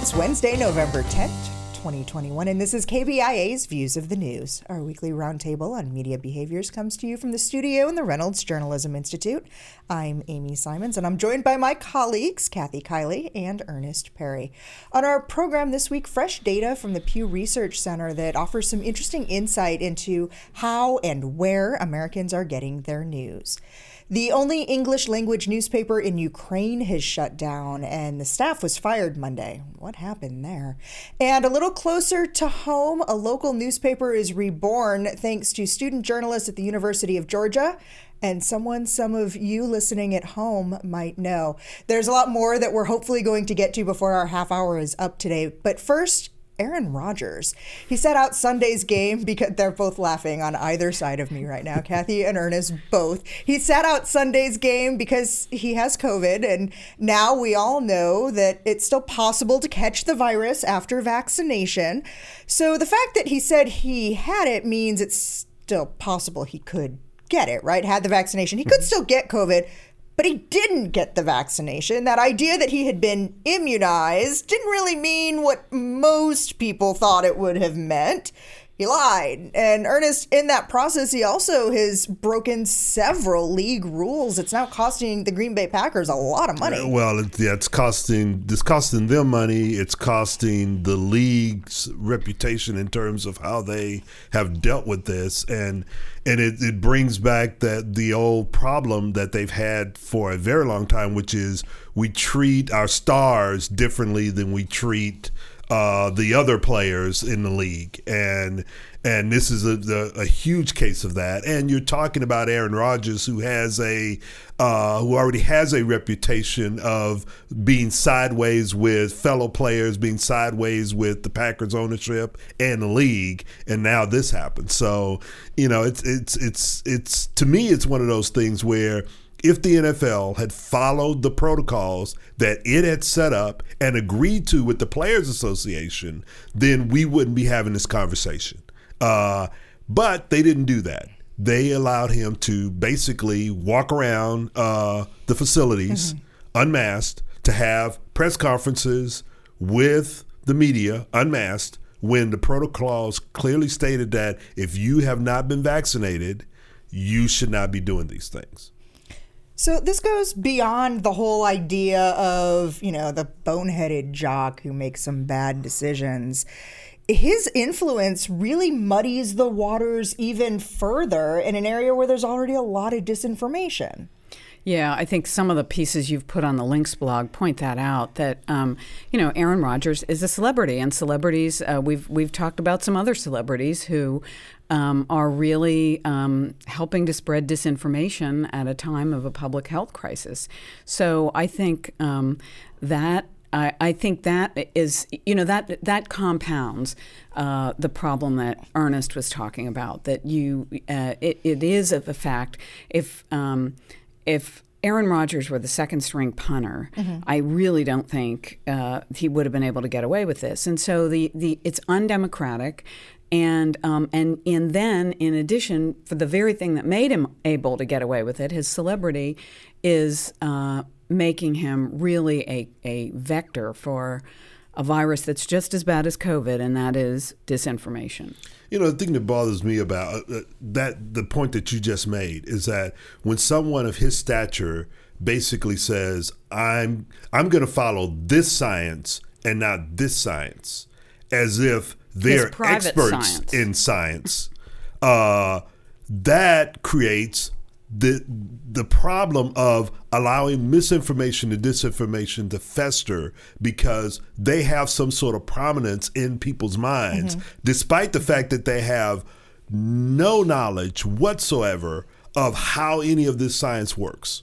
It's Wednesday, November 10th, 2021, and this is KBIA's Views of the News. Our weekly roundtable on media behaviors comes to you from the studio in the Reynolds Journalism Institute. I'm Amy Simons, and I'm joined by my colleagues, Kathy Kiley and Ernest Perry. On our program this week, fresh data from the Pew Research Center that offers some interesting insight into how and where Americans are getting their news. The only English language newspaper in Ukraine has shut down, and the staff was fired Monday. What happened there? And a little closer to home, a local newspaper is reborn thanks to student journalists at the University of Georgia and someone some of you listening at home might know. There's a lot more that we're hopefully going to get to before our half hour is up today. But first, Aaron Rodgers. He set out Sunday's game because they're both laughing on either side of me right now, Kathy and Ernest both. He sat out Sunday's game because he has COVID, and now we all know that it's still possible to catch the virus after vaccination. So the fact that he said he had it means it's still possible he could get it, right? Had the vaccination. He could still get COVID but he didn't get the vaccination. That idea that he had been immunized didn't really mean what most people thought it would have meant he lied. And Ernest, in that process, he also has broken several league rules. It's now costing the Green Bay Packers a lot of money. Uh, well, it, yeah, it's costing it's costing them money. It's costing the league's reputation in terms of how they have dealt with this, and and it, it brings back that the old problem that they've had for a very long time, which is we treat our stars differently than we treat uh, the other players in the league, and and this is a, a, a, huge case of that. And you're talking about Aaron Rodgers, who has a uh, who already has a reputation of being sideways with fellow players, being sideways with the Packers ownership and the league, and now this happens. So you know, it's it's it's it's to me, it's one of those things where if the NFL had followed the protocols that it had set up and agreed to with the Players Association, then we wouldn't be having this conversation. Uh, but they didn't do that. They allowed him to basically walk around uh, the facilities mm-hmm. unmasked to have press conferences with the media unmasked when the protocols clearly stated that if you have not been vaccinated, you should not be doing these things. So this goes beyond the whole idea of, you know, the boneheaded jock who makes some bad decisions. His influence really muddies the waters even further in an area where there's already a lot of disinformation. Yeah, I think some of the pieces you've put on the links blog point that out. That um, you know, Aaron Rodgers is a celebrity, and celebrities. Uh, we've we've talked about some other celebrities who um, are really um, helping to spread disinformation at a time of a public health crisis. So I think um, that. I, I, think that is, you know, that that compounds uh, the problem that Ernest was talking about. That you, uh, it, it is of a fact if um, if Aaron Rodgers were the second string punter, mm-hmm. I really don't think uh, he would have been able to get away with this. And so the, the it's undemocratic and um, and and then in addition, for the very thing that made him able to get away with it, his celebrity is uh, making him really a a vector for a virus that's just as bad as COVID, and that is disinformation. You know, the thing that bothers me about uh, that the point that you just made is that when someone of his stature basically says, "I'm I'm going to follow this science and not this science," as if they're experts science. in science. Uh, that creates the the problem of allowing misinformation and disinformation to fester because they have some sort of prominence in people's minds, mm-hmm. despite the fact that they have no knowledge whatsoever of how any of this science works.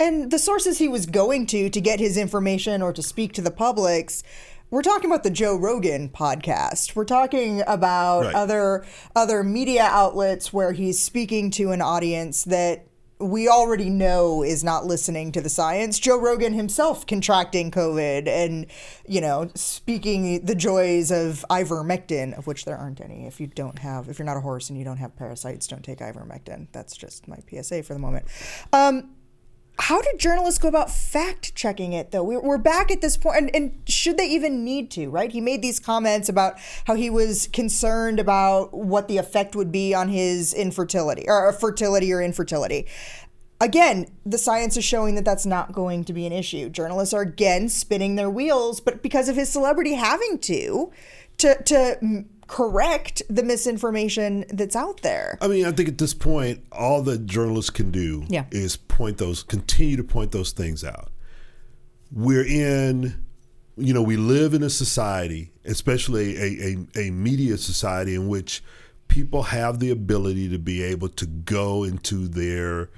And the sources he was going to to get his information or to speak to the publics we're talking about the Joe Rogan podcast. We're talking about right. other other media outlets where he's speaking to an audience that we already know is not listening to the science. Joe Rogan himself contracting COVID and, you know, speaking the joys of ivermectin, of which there aren't any. If you don't have, if you're not a horse and you don't have parasites, don't take ivermectin. That's just my PSA for the moment. Um, how do journalists go about fact checking it though? We're, we're back at this point and, and should they even need to right? He made these comments about how he was concerned about what the effect would be on his infertility or fertility or infertility. Again, the science is showing that that's not going to be an issue. Journalists are again spinning their wheels, but because of his celebrity having to, to, to correct the misinformation that's out there. I mean, I think at this point, all that journalists can do yeah. is point those, continue to point those things out. We're in, you know, we live in a society, especially a, a, a media society, in which people have the ability to be able to go into their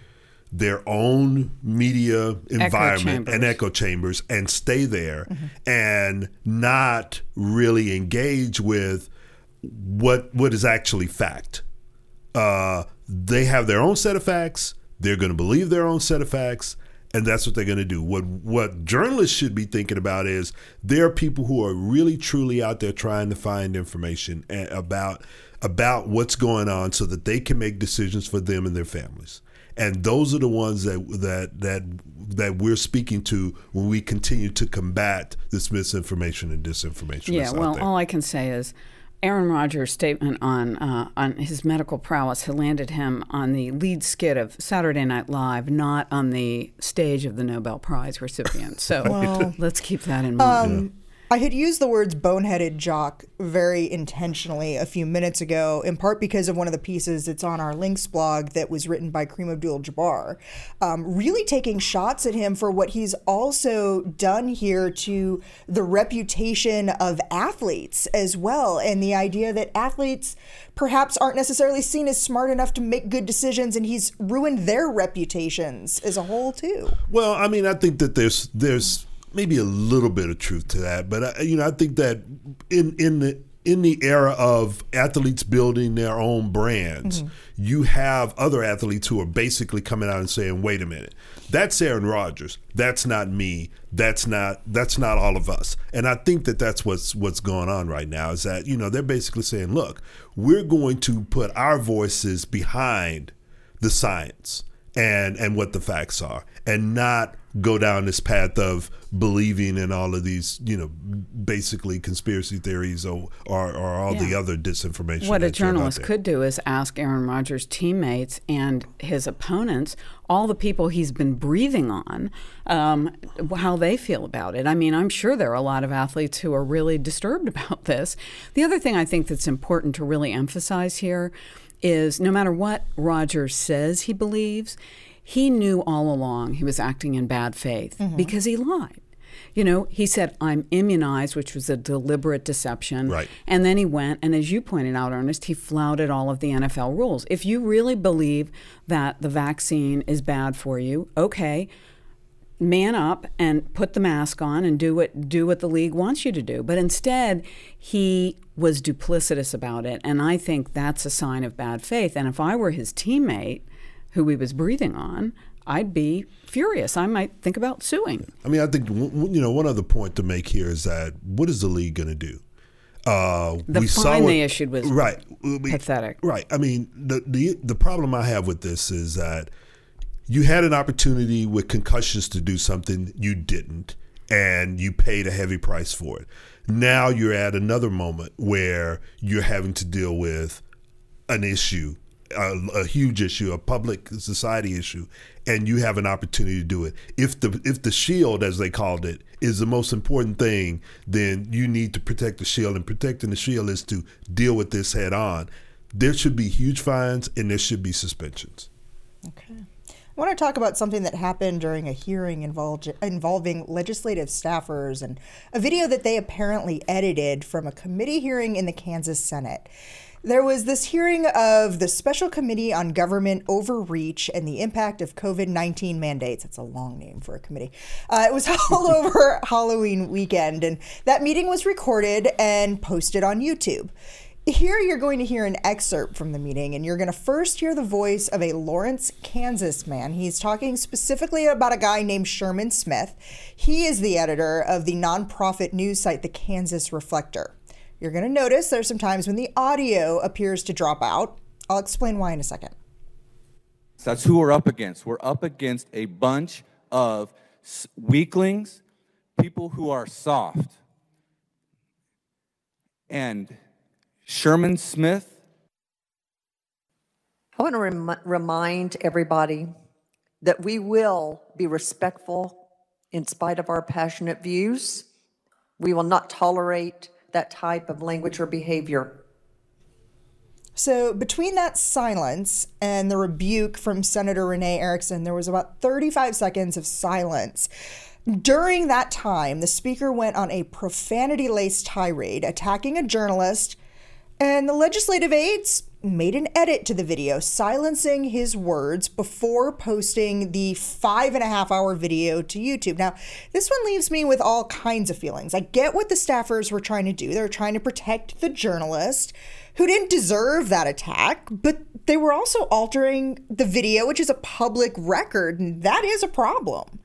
their own media environment echo and echo chambers and stay there mm-hmm. and not really engage with what what is actually fact. Uh, they have their own set of facts. They're going to believe their own set of facts, and that's what they're going to do. What what journalists should be thinking about is there are people who are really truly out there trying to find information about about what's going on so that they can make decisions for them and their families and those are the ones that that that that we're speaking to when we continue to combat this misinformation and disinformation. Yeah, well, all I can say is. Aaron Rodgers' statement on uh, on his medical prowess had landed him on the lead skit of Saturday Night Live, not on the stage of the Nobel Prize recipient. So well, let's keep that in mind. Um, I had used the words boneheaded jock very intentionally a few minutes ago, in part because of one of the pieces that's on our links blog that was written by Kareem Abdul Jabbar, um, really taking shots at him for what he's also done here to the reputation of athletes as well, and the idea that athletes perhaps aren't necessarily seen as smart enough to make good decisions, and he's ruined their reputations as a whole, too. Well, I mean, I think that there's, there's, maybe a little bit of truth to that, but I, you know, I think that in in the in the era of athletes building their own brands, mm-hmm. you have other athletes who are basically coming out and saying, "Wait a minute, that's Aaron Rodgers. That's not me. That's not that's not all of us." And I think that that's what's what's going on right now is that you know they're basically saying, "Look, we're going to put our voices behind the science and and what the facts are, and not go down this path of believing in all of these, you know, basically conspiracy theories or or, or all yeah. the other disinformation. What a journalist could do is ask Aaron Rodgers' teammates and his opponents, all the people he's been breathing on, um, how they feel about it. I mean, I'm sure there are a lot of athletes who are really disturbed about this. The other thing I think that's important to really emphasize here is no matter what Rodgers says he believes, he knew all along he was acting in bad faith mm-hmm. because he lied. You know, he said, I'm immunized, which was a deliberate deception. Right. And then he went, and as you pointed out, Ernest, he flouted all of the NFL rules. If you really believe that the vaccine is bad for you, okay, man up and put the mask on and do what do what the league wants you to do. But instead, he was duplicitous about it, and I think that's a sign of bad faith. And if I were his teammate, who he was breathing on, I'd be furious. I might think about suing. I mean, I think you know one other point to make here is that what is the league going to do? Uh, the we fine they issued was right pathetic. Right. I mean, the the the problem I have with this is that you had an opportunity with concussions to do something you didn't, and you paid a heavy price for it. Now you're at another moment where you're having to deal with an issue a, a, huge issue, a public society issue, and you have an opportunity to do it. If the if the shield, as they called it, is the most important thing, then you need to protect the shield, and protecting the shield is to deal with this head on. There should be huge fines, and there should be suspensions. Okay. I want to talk about something that happened during a hearing involved, involving legislative staffers and a video that they apparently edited from a committee hearing in the Kansas Senate. There was this hearing of the Special Committee on Government Overreach and the Impact of COVID 19 Mandates. It's a long name for a committee. Uh, it was all over Halloween weekend, and that meeting was recorded and posted on YouTube. Here you're going to hear an excerpt from the meeting, and you're going to first hear the voice of a Lawrence, Kansas man. He's talking specifically about a guy named Sherman Smith. He is the editor of the nonprofit news site, the Kansas Reflector. You're going to notice there's some times when the audio appears to drop out. I'll explain why in a second. That's who we're up against. We're up against a bunch of weaklings, people who are soft. And Sherman Smith. I want to rem- remind everybody that we will be respectful in spite of our passionate views. We will not tolerate that type of language or behavior. So, between that silence and the rebuke from Senator Renee Erickson, there was about 35 seconds of silence. During that time, the speaker went on a profanity laced tirade attacking a journalist, and the legislative aides made an edit to the video, silencing his words before posting the five and a half hour video to YouTube. Now, this one leaves me with all kinds of feelings. I get what the staffers were trying to do, they were trying to protect the journalist who didn't deserve that attack, but they were also altering the video, which is a public record, and that is a problem.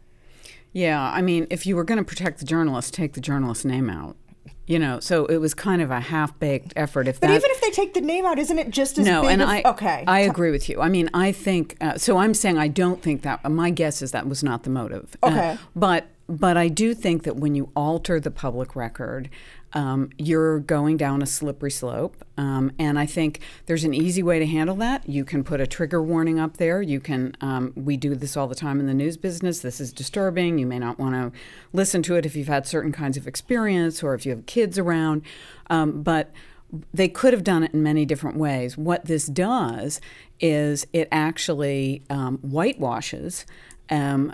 Yeah, I mean, if you were going to protect the journalist, take the journalist's name out. You know, so it was kind of a half-baked effort. If but that, even if they take the name out, isn't it just as no? and of, I okay, I agree with you. I mean, I think uh, so. I'm saying I don't think that. My guess is that was not the motive. Okay, uh, but but I do think that when you alter the public record, um, you're going down a slippery slope. Um, and I think there's an easy way to handle that. You can put a trigger warning up there. You can, um, we do this all the time in the news business. This is disturbing. You may not want to listen to it if you've had certain kinds of experience or if you have kids around. Um, but they could have done it in many different ways. What this does is it actually um, whitewashes um,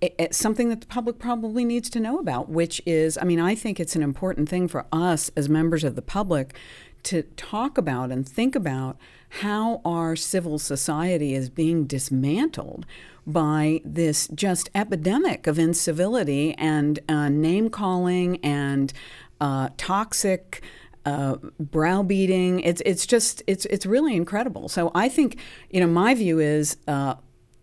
it's something that the public probably needs to know about, which is, I mean, I think it's an important thing for us as members of the public to talk about and think about how our civil society is being dismantled by this just epidemic of incivility and uh, name calling and uh, toxic. Uh, browbeating. It's it's just it's it's really incredible. So I think you know my view is uh,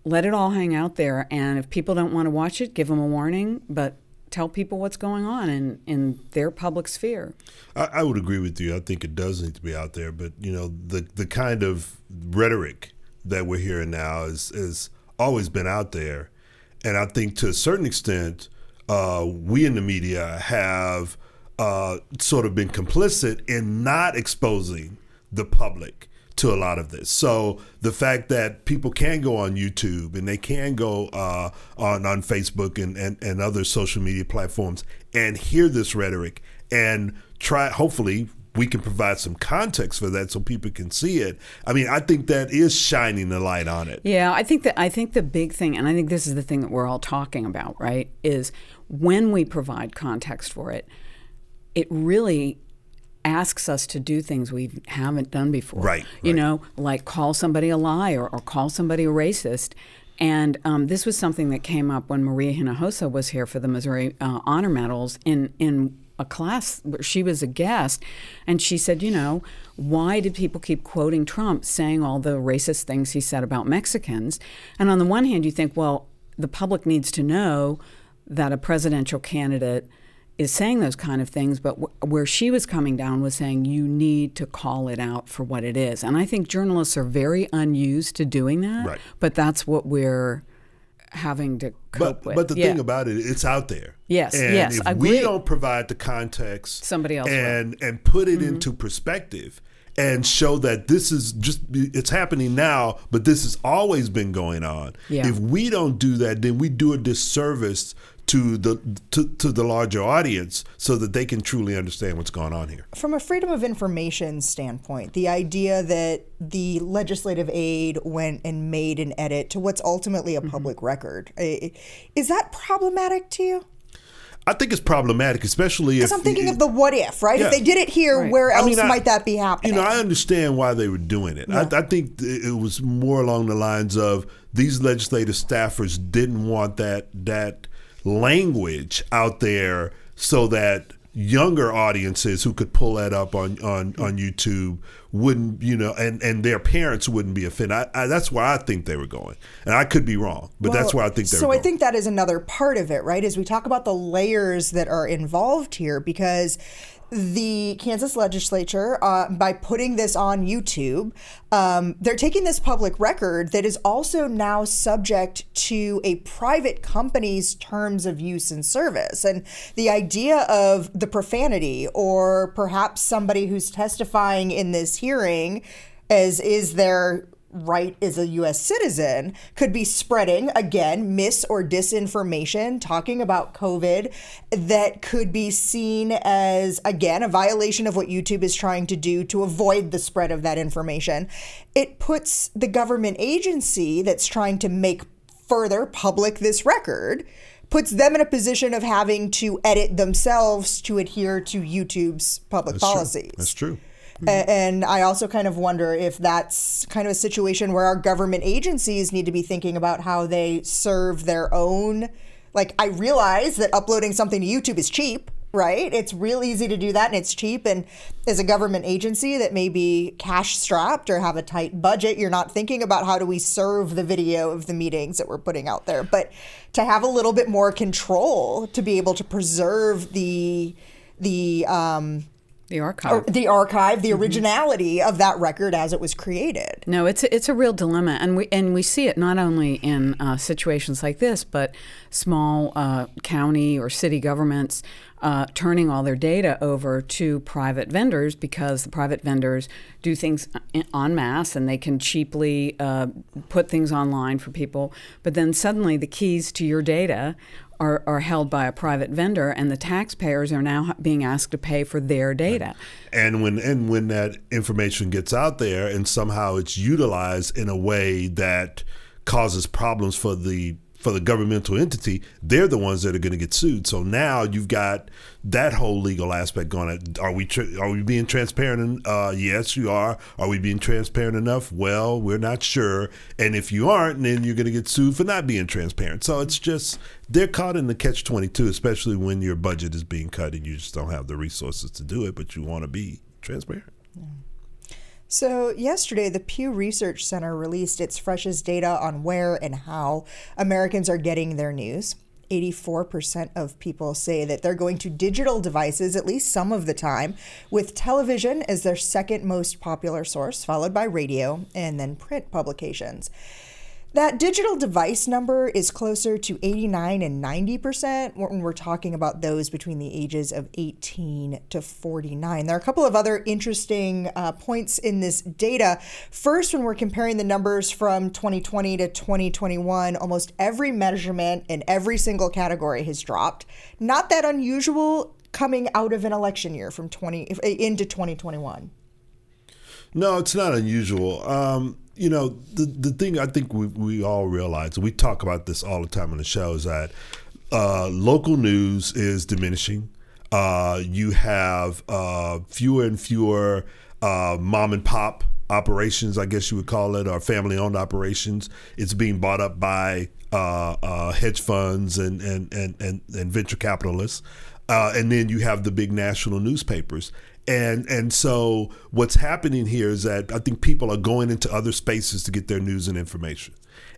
let it all hang out there. And if people don't want to watch it, give them a warning, but tell people what's going on in, in their public sphere. I, I would agree with you. I think it does need to be out there, but you know, the the kind of rhetoric that we're hearing now is is always been out there, and I think to a certain extent, uh, we in the media have uh, sort of been complicit in not exposing the public to a lot of this. So the fact that people can go on YouTube and they can go uh, on on Facebook and, and, and other social media platforms and hear this rhetoric and try hopefully we can provide some context for that so people can see it. I mean, I think that is shining the light on it. Yeah, I think that I think the big thing, and I think this is the thing that we're all talking about, right? Is when we provide context for it, it really asks us to do things we haven't done before. Right. You right. know, like call somebody a liar or call somebody a racist. And um, this was something that came up when Maria Hinojosa was here for the Missouri uh, Honor Medals in in a class where she was a guest, and she said, you know, why did people keep quoting Trump, saying all the racist things he said about Mexicans? And on the one hand, you think, well, the public needs to know that a presidential candidate is saying those kind of things, but w- where she was coming down was saying you need to call it out for what it is. And I think journalists are very unused to doing that, right. but that's what we're having to cope but, with. But the yeah. thing about it, it's out there. Yes, and yes, if I we don't provide the context, Somebody else will. and and put it mm-hmm. into perspective and show that this is just it's happening now, but this has always been going on. Yeah. If we don't do that, then we do a disservice to the to, to the larger audience so that they can truly understand what's going on here. From a freedom of information standpoint, the idea that the legislative aid went and made an edit to what's ultimately a mm-hmm. public record is that problematic to you? I think it's problematic, especially if Because I'm thinking of the what if, right? Yeah. If they did it here, Right. where I else mean, I- might that be happening? You know, I understand why they were doing it. I, I think it was more along the lines of these legislative staffers didn't want that that language out there so that younger audiences who could pull that up on on, on YouTube wouldn't you know and and their parents wouldn't be offended. I, I, that's where I think they were going. And I could be wrong but that's Well, where I think they so I think that is another part of it, right? As we talk about the layers that are involved here, because the Kansas legislature, uh, by putting this on YouTube, um, they're taking this public record that is also now subject to a private company's terms of use and service. And the idea of the profanity, or perhaps somebody who's testifying in this hearing as is their right as a US citizen could be spreading again mis or disinformation talking about covid that could be seen as again a violation of what YouTube is trying to do to avoid the spread of that information it puts the government agency that's trying to make further public this record puts them in a position of having to edit themselves to adhere to YouTube's public That's true. policies That's true. A- And I also kind of wonder if that's kind of a situation where our government agencies need to be thinking about how they serve their own. Like, I realize that uploading something to YouTube is cheap, right? It's real easy to do that and it's cheap. And as a government agency that may be cash strapped or have a tight budget, you're not thinking about how do we serve the video of the meetings that we're putting out there. But to have a little bit more control to be able to preserve the, the, um, The archive. the archive, the originality of that record as it was created. No, it's a, it's a real dilemma, and we and we see it not only in uh, situations like this, but small uh, county or city governments uh, turning all their data over to private vendors because the private vendors do things en masse and they can cheaply uh, put things online for people. But then suddenly the keys to your data are, are held by a private vendor, and the taxpayers are now being asked to pay for their data. and when and when that information gets out there and somehow it's utilized in a way that causes problems for the for the governmental entity, they're the ones that are going to get sued. So now you've got that whole legal aspect going. on. Are we tra- are we being transparent? Uh, yes, you are. Are we being transparent enough? Well, we're not sure. And if you aren't, then you're going to get sued for not being transparent. So it's just they're caught in the catch twenty two, especially when your budget is being cut and you just don't have the resources to do it, but you want to be transparent. So, yesterday, the Pew Research Center released its freshest data on where and how Americans are getting their news. 84% of people say that they're going to digital devices at least some of the time, with television as their second most popular source, followed by radio and then print publications. That digital device number is closer to 89 and 90% when we're talking about those between the ages of 18 to 49. There are a couple of other interesting uh, points in this data. First, when we're comparing the numbers from 2020 to 2021, almost every measurement in every single category has dropped. Not that unusual coming out of an election year from 20 into 2021. No, it's not unusual. Um, you know, the the thing I think we we all realize, we talk about this all the time on the show, is that uh, local news is diminishing. Uh, you have uh, fewer and fewer uh, mom and pop operations, I guess you would call it, or family owned operations. It's being bought up by uh, uh, hedge funds and, and, and, and, and venture capitalists. And then you have the big national newspapers. And and so what's happening here is that I think people are going into other spaces to get their news and information.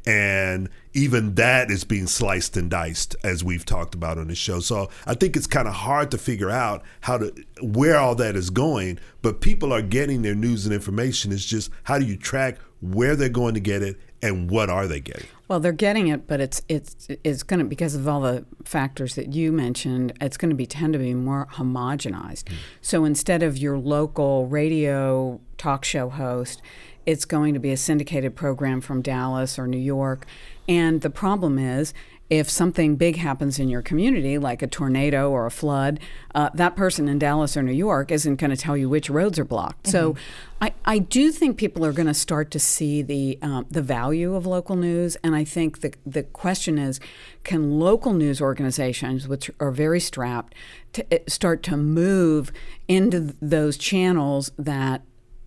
And even that is being sliced and diced as we've talked about on the show. So I think it's kind of hard to figure out how to where all that is going, but people are getting their news and information. It's just how do you track where they're going to get it and what are they getting? Well, they're getting it, but it's it's it's going to because of all the factors that you mentioned. It's going to be tend to be more homogenized. Mm. So instead of your local radio talk show host, it's going to be a syndicated program from Dallas or New York. And the problem is, if something big happens in your community, like a tornado or a flood, uh, that person in Dallas or New York isn't going to tell you which roads are blocked. Mm-hmm. So, I, I do think people are going to start to see the um, the value of local news, and I think the the question is, can local news organizations, which are very strapped, to, eh, start to move into those channels that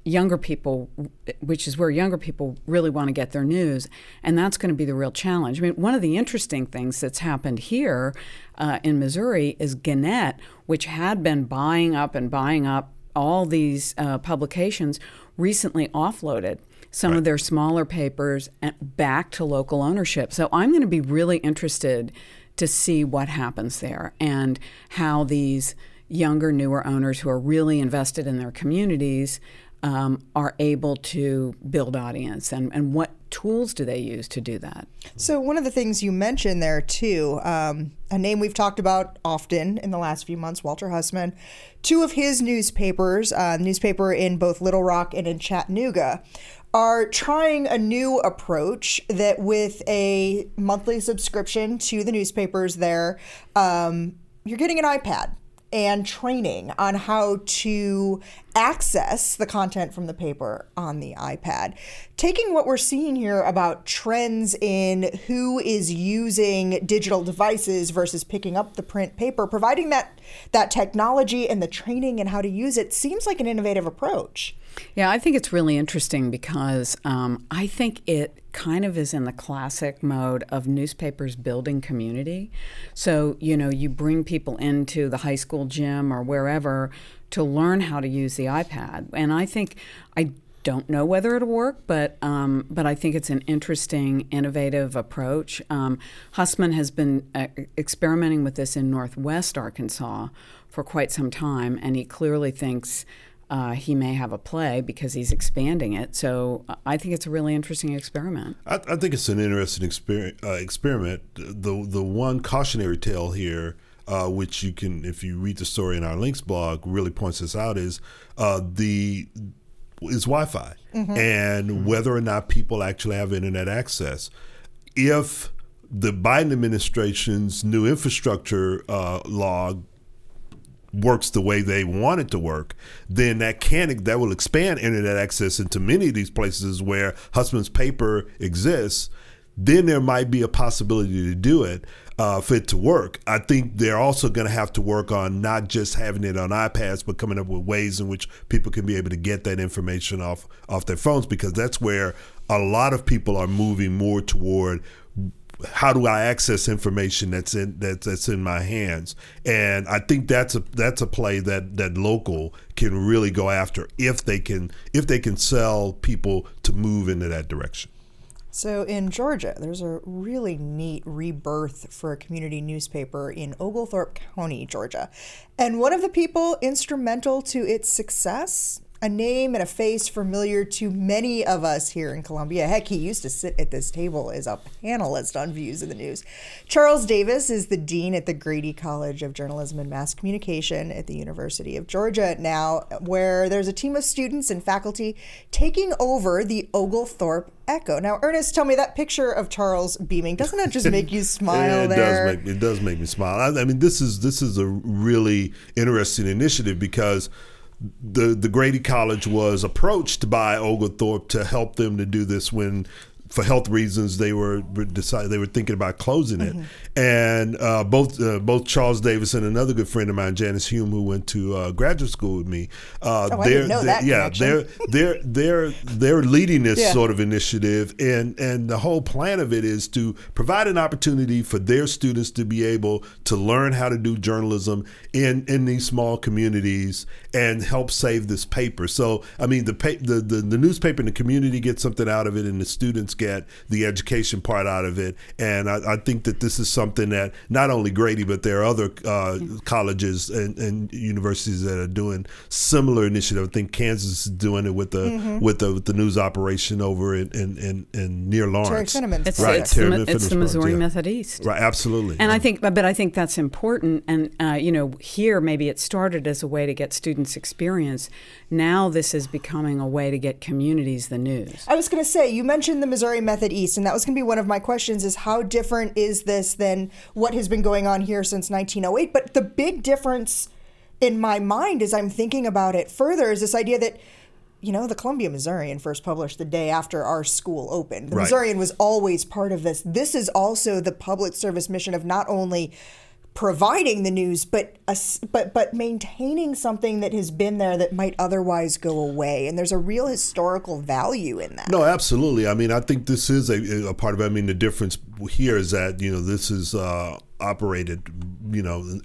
younger people, which is where younger people really want to get their news, and that's going to be the real challenge. I mean, one of the interesting things that's happened here uh, in Missouri is Gannett, which had been buying up and buying up all these uh, publications, recently offloaded some right. of their smaller papers back to local ownership. So I'm going to be really interested to see what happens there and how these younger, newer owners who are really invested in their communities um, are able to build audience and, and what tools do they use to do that? So, one of the things you mentioned there, too, um, a name we've talked about often in the last few months, Walter Hussman, two of his newspapers, uh, newspaper in both Little Rock and in Chattanooga, are trying a new approach that with a monthly subscription to the newspapers there, um, you're getting an iPad and training on how to access the content from the paper on the iPad. Taking what we're seeing here about trends in who is using digital devices versus picking up the print paper, providing that that technology and the training and how to use it seems like an innovative approach. Yeah, I think it's really interesting because um, I think it kind of is in the classic mode of newspapers building community. So, you know, you bring people into the high school gym or wherever to learn how to use the iPad. And I think, I don't know whether it'll work, but um, but I think it's an interesting, innovative approach. Um, Hussman has been uh, experimenting with this in Northwest Arkansas for quite some time, and he clearly thinks uh, he may have a play because he's expanding it. So uh, I think it's a really interesting experiment. I, I think it's an interesting exper- uh, experiment. The the one cautionary tale here, uh, which you can, if you read the story in our links blog, really points this out is uh, the is Wi-Fi mm-hmm. and mm-hmm. whether or not people actually have internet access. If the Biden administration's new infrastructure uh, law works the way they want it to work, then that can that will expand internet access into many of these places where Hussman's paper exists. Then there might be a possibility to do it uh, for it to work. I think they're also going to have to work on not just having it on iPads, but coming up with ways in which people can be able to get that information off off their phones because that's where a lot of people are moving more toward how do I access information that's in that, that's in my hands? And I think that's a that's a play that that local can really go after if they can if they can sell people to move into that direction. So in Georgia, there's a really neat rebirth for a community newspaper in Oglethorpe County, Georgia. And one of the people instrumental to its success a name and a face familiar to many of us here in Columbia. Heck, he used to sit at this table as a panelist on Views of the News. Charles Davis is the dean at the Grady College of Journalism and Mass Communication at the University of Georgia now, where there's a team of students and faculty taking over the Oglethorpe Echo. Now, Ernest, tell me that picture of Charles beaming doesn't that just make you smile? it there? does make it does make me smile. I, I mean, this is this is a really interesting initiative because the the Grady College was approached by Oglethorpe to help them to do this when for health reasons, they were decided they were thinking about closing it. Mm-hmm. And uh, both uh, both Charles Davis and another good friend of mine, Janice Hume, who went to uh, graduate school with me. Uh, oh, I didn't know that yeah, they're they're they're they're leading this yeah. sort of initiative, and and the whole plan of it is to provide an opportunity for their students to be able to learn how to do journalism in in these small communities and help save this paper. So I mean, the the the, the newspaper and the community get something out of it, and the students get the education part out of it. And I, I think that this is something that not only Grady, but there are other uh, colleges and, and, universities that are doing similar initiative. I think Kansas is doing it with the mm-hmm. with the with the news operation over in in, in, in near Lawrence. It's, right, it's, the, it's the, Missouri yeah. Method East. Right, absolutely. And yeah. I think, but I think that's important. And uh, you know, here maybe it started as a way to get students experience. Now this is becoming a way to get communities the news. I was going to say, you mentioned the Missouri Method East, and that was going to be one of my questions: is how different is this than what has been going on here since 1908? But the big difference in my mind, as I'm thinking about it further, is this idea that you know, the Columbia Missourian first published the day after our school opened. The right. Missourian was always part of this. This is also the public service mission of not only providing the news, but but but maintaining something that has been there that might otherwise go away. And there's a real historical value in that. No, absolutely. I mean, I think this is a, a part of. I mean, the difference here is that you know this is. Uh, operated, you know,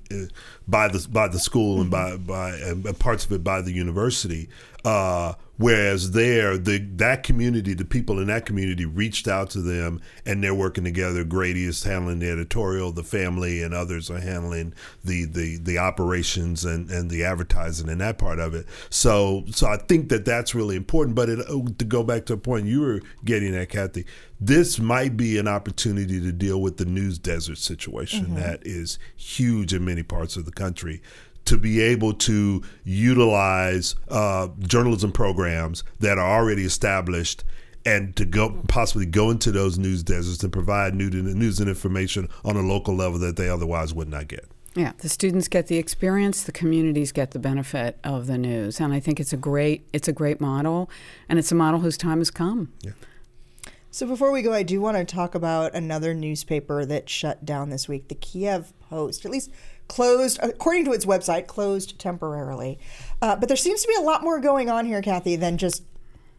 by the by the school and by by and parts of it by the university. Uh, Whereas there, the that community, the people in that community reached out to them, and they're working together. Grady is handling the editorial, the family and others are handling the the the operations and and the advertising and that part of it. So so I think that that's really important. But it, oh, to go back to a point you were getting at, Kathy, this might be an opportunity to deal with the news desert situation mm-hmm. that is huge in many parts of the country to be able to utilize uh, journalism programs that are already established and to go possibly go into those news deserts and provide new, news and information on a local level that they otherwise would not get. Yeah, the students get the experience, the communities get the benefit of the news, and I think it's a great it's a great model, and it's a model whose time has come. Yeah. So before we go, I do want to talk about another newspaper that shut down this week, the Kiev Post, at least closed, according to its website, closed temporarily. Uh, but there seems to be a lot more going on here, Kathy, than just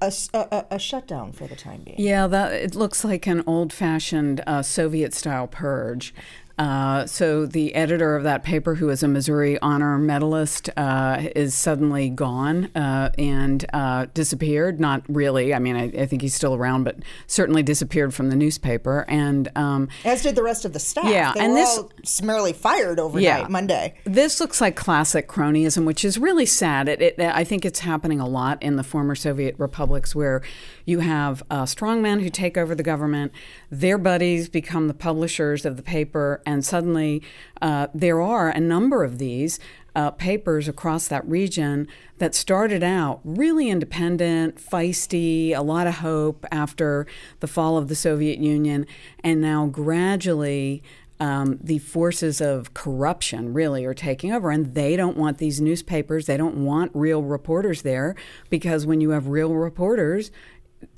a shutdown for the time being. Yeah, that it looks like an old-fashioned uh, Soviet-style purge. Uh, so the editor of that paper, who is a Missouri honor medalist, uh, is suddenly gone uh, and uh, disappeared. Not really. I mean, I, I think he's still around, but certainly disappeared from the newspaper. And um, As did the rest of the staff. Yeah, they and were this- all summarily fired overnight Yeah. Monday. This looks like classic cronyism, which is really sad. It, it, I think it's happening a lot in the former Soviet republics where you have uh, strongmen who take over the government, their buddies become the publishers of the paper, and suddenly uh, there are a number of these. Uh, papers across that region that started out really independent, feisty, a lot of hope after the fall of the Soviet Union, and now gradually um, the forces of corruption really are taking over, and they don't want these newspapers. They don't want real reporters there because when you have real reporters,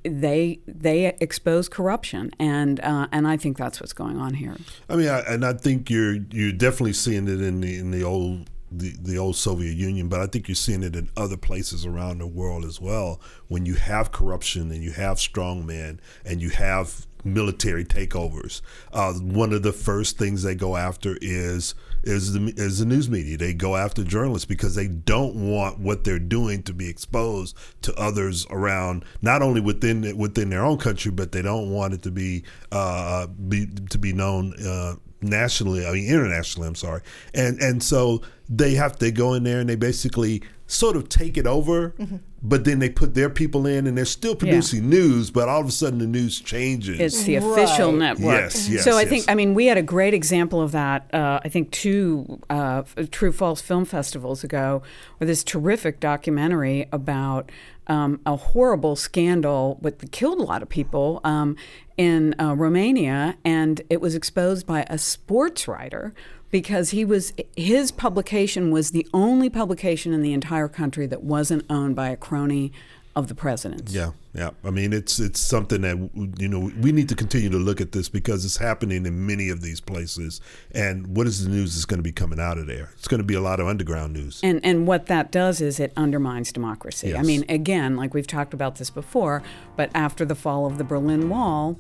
they they expose corruption, and uh, and I think that's what's going on here. I mean, I, and I think you're you're definitely seeing it in the in the old the, the old Soviet Union, but I think you're seeing it in other places around the world as well. When you have corruption and you have strongmen and you have military takeovers, uh, one of the first things they go after is is the is the news media. They go after journalists because they don't want what they're doing to be exposed to others around, not only within within their own country, but they don't want it to be uh, be to be known. Uh, nationally, I mean internationally. I'm sorry, and and so they have to go in there and they basically sort of take it over, but then they put their people in and they're still producing news, but all of a sudden the news changes. It's the official Right. network. Yes, yes, so I yes. think, I mean, we had a great example of that, uh, I think, two uh, True False film festivals ago, where this terrific documentary about um, a horrible scandal that killed a lot of people um, in uh, Romania, and it was exposed by a sports writer because he was his publication was the only publication in the entire country that wasn't owned by a crony of the president's. Yeah, yeah. I mean, it's it's something that you know we need to continue to look at this because it's happening in many of these places. And what is the news that's going to be coming out of there? It's going to be a lot of underground news. And and what that does is it undermines democracy. I mean, again, like we've talked about this before, but after the fall of the Berlin Wall,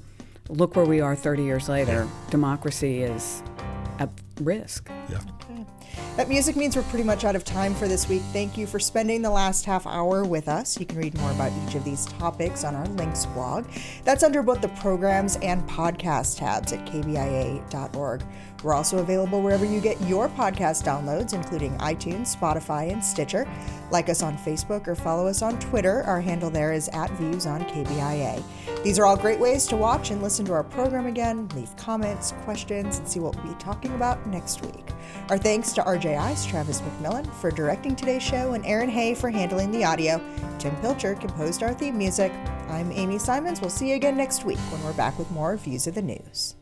look where we are 30 years later. Democracy is at risk. Yeah. That music means we're pretty much out of time for this week. Thank you for spending the last half hour with us. You can read more about each of these topics on our links blog. That's under both the programs and podcast tabs at kbia.org. We're also available wherever you get your podcast downloads, including iTunes, Spotify, and Stitcher. Like us on Facebook or follow us on Twitter. Our handle there is at Views on KBIA. These are all great ways to watch and listen to our program again, leave comments, questions, and see what we'll be talking about next week. Our thanks to RJI's Travis McMillan for directing today's show and Aaron Hay for handling the audio. Tim Pilcher composed our theme music. I'm Amy Simons. We'll see you again next week when we're back with more Views of the News.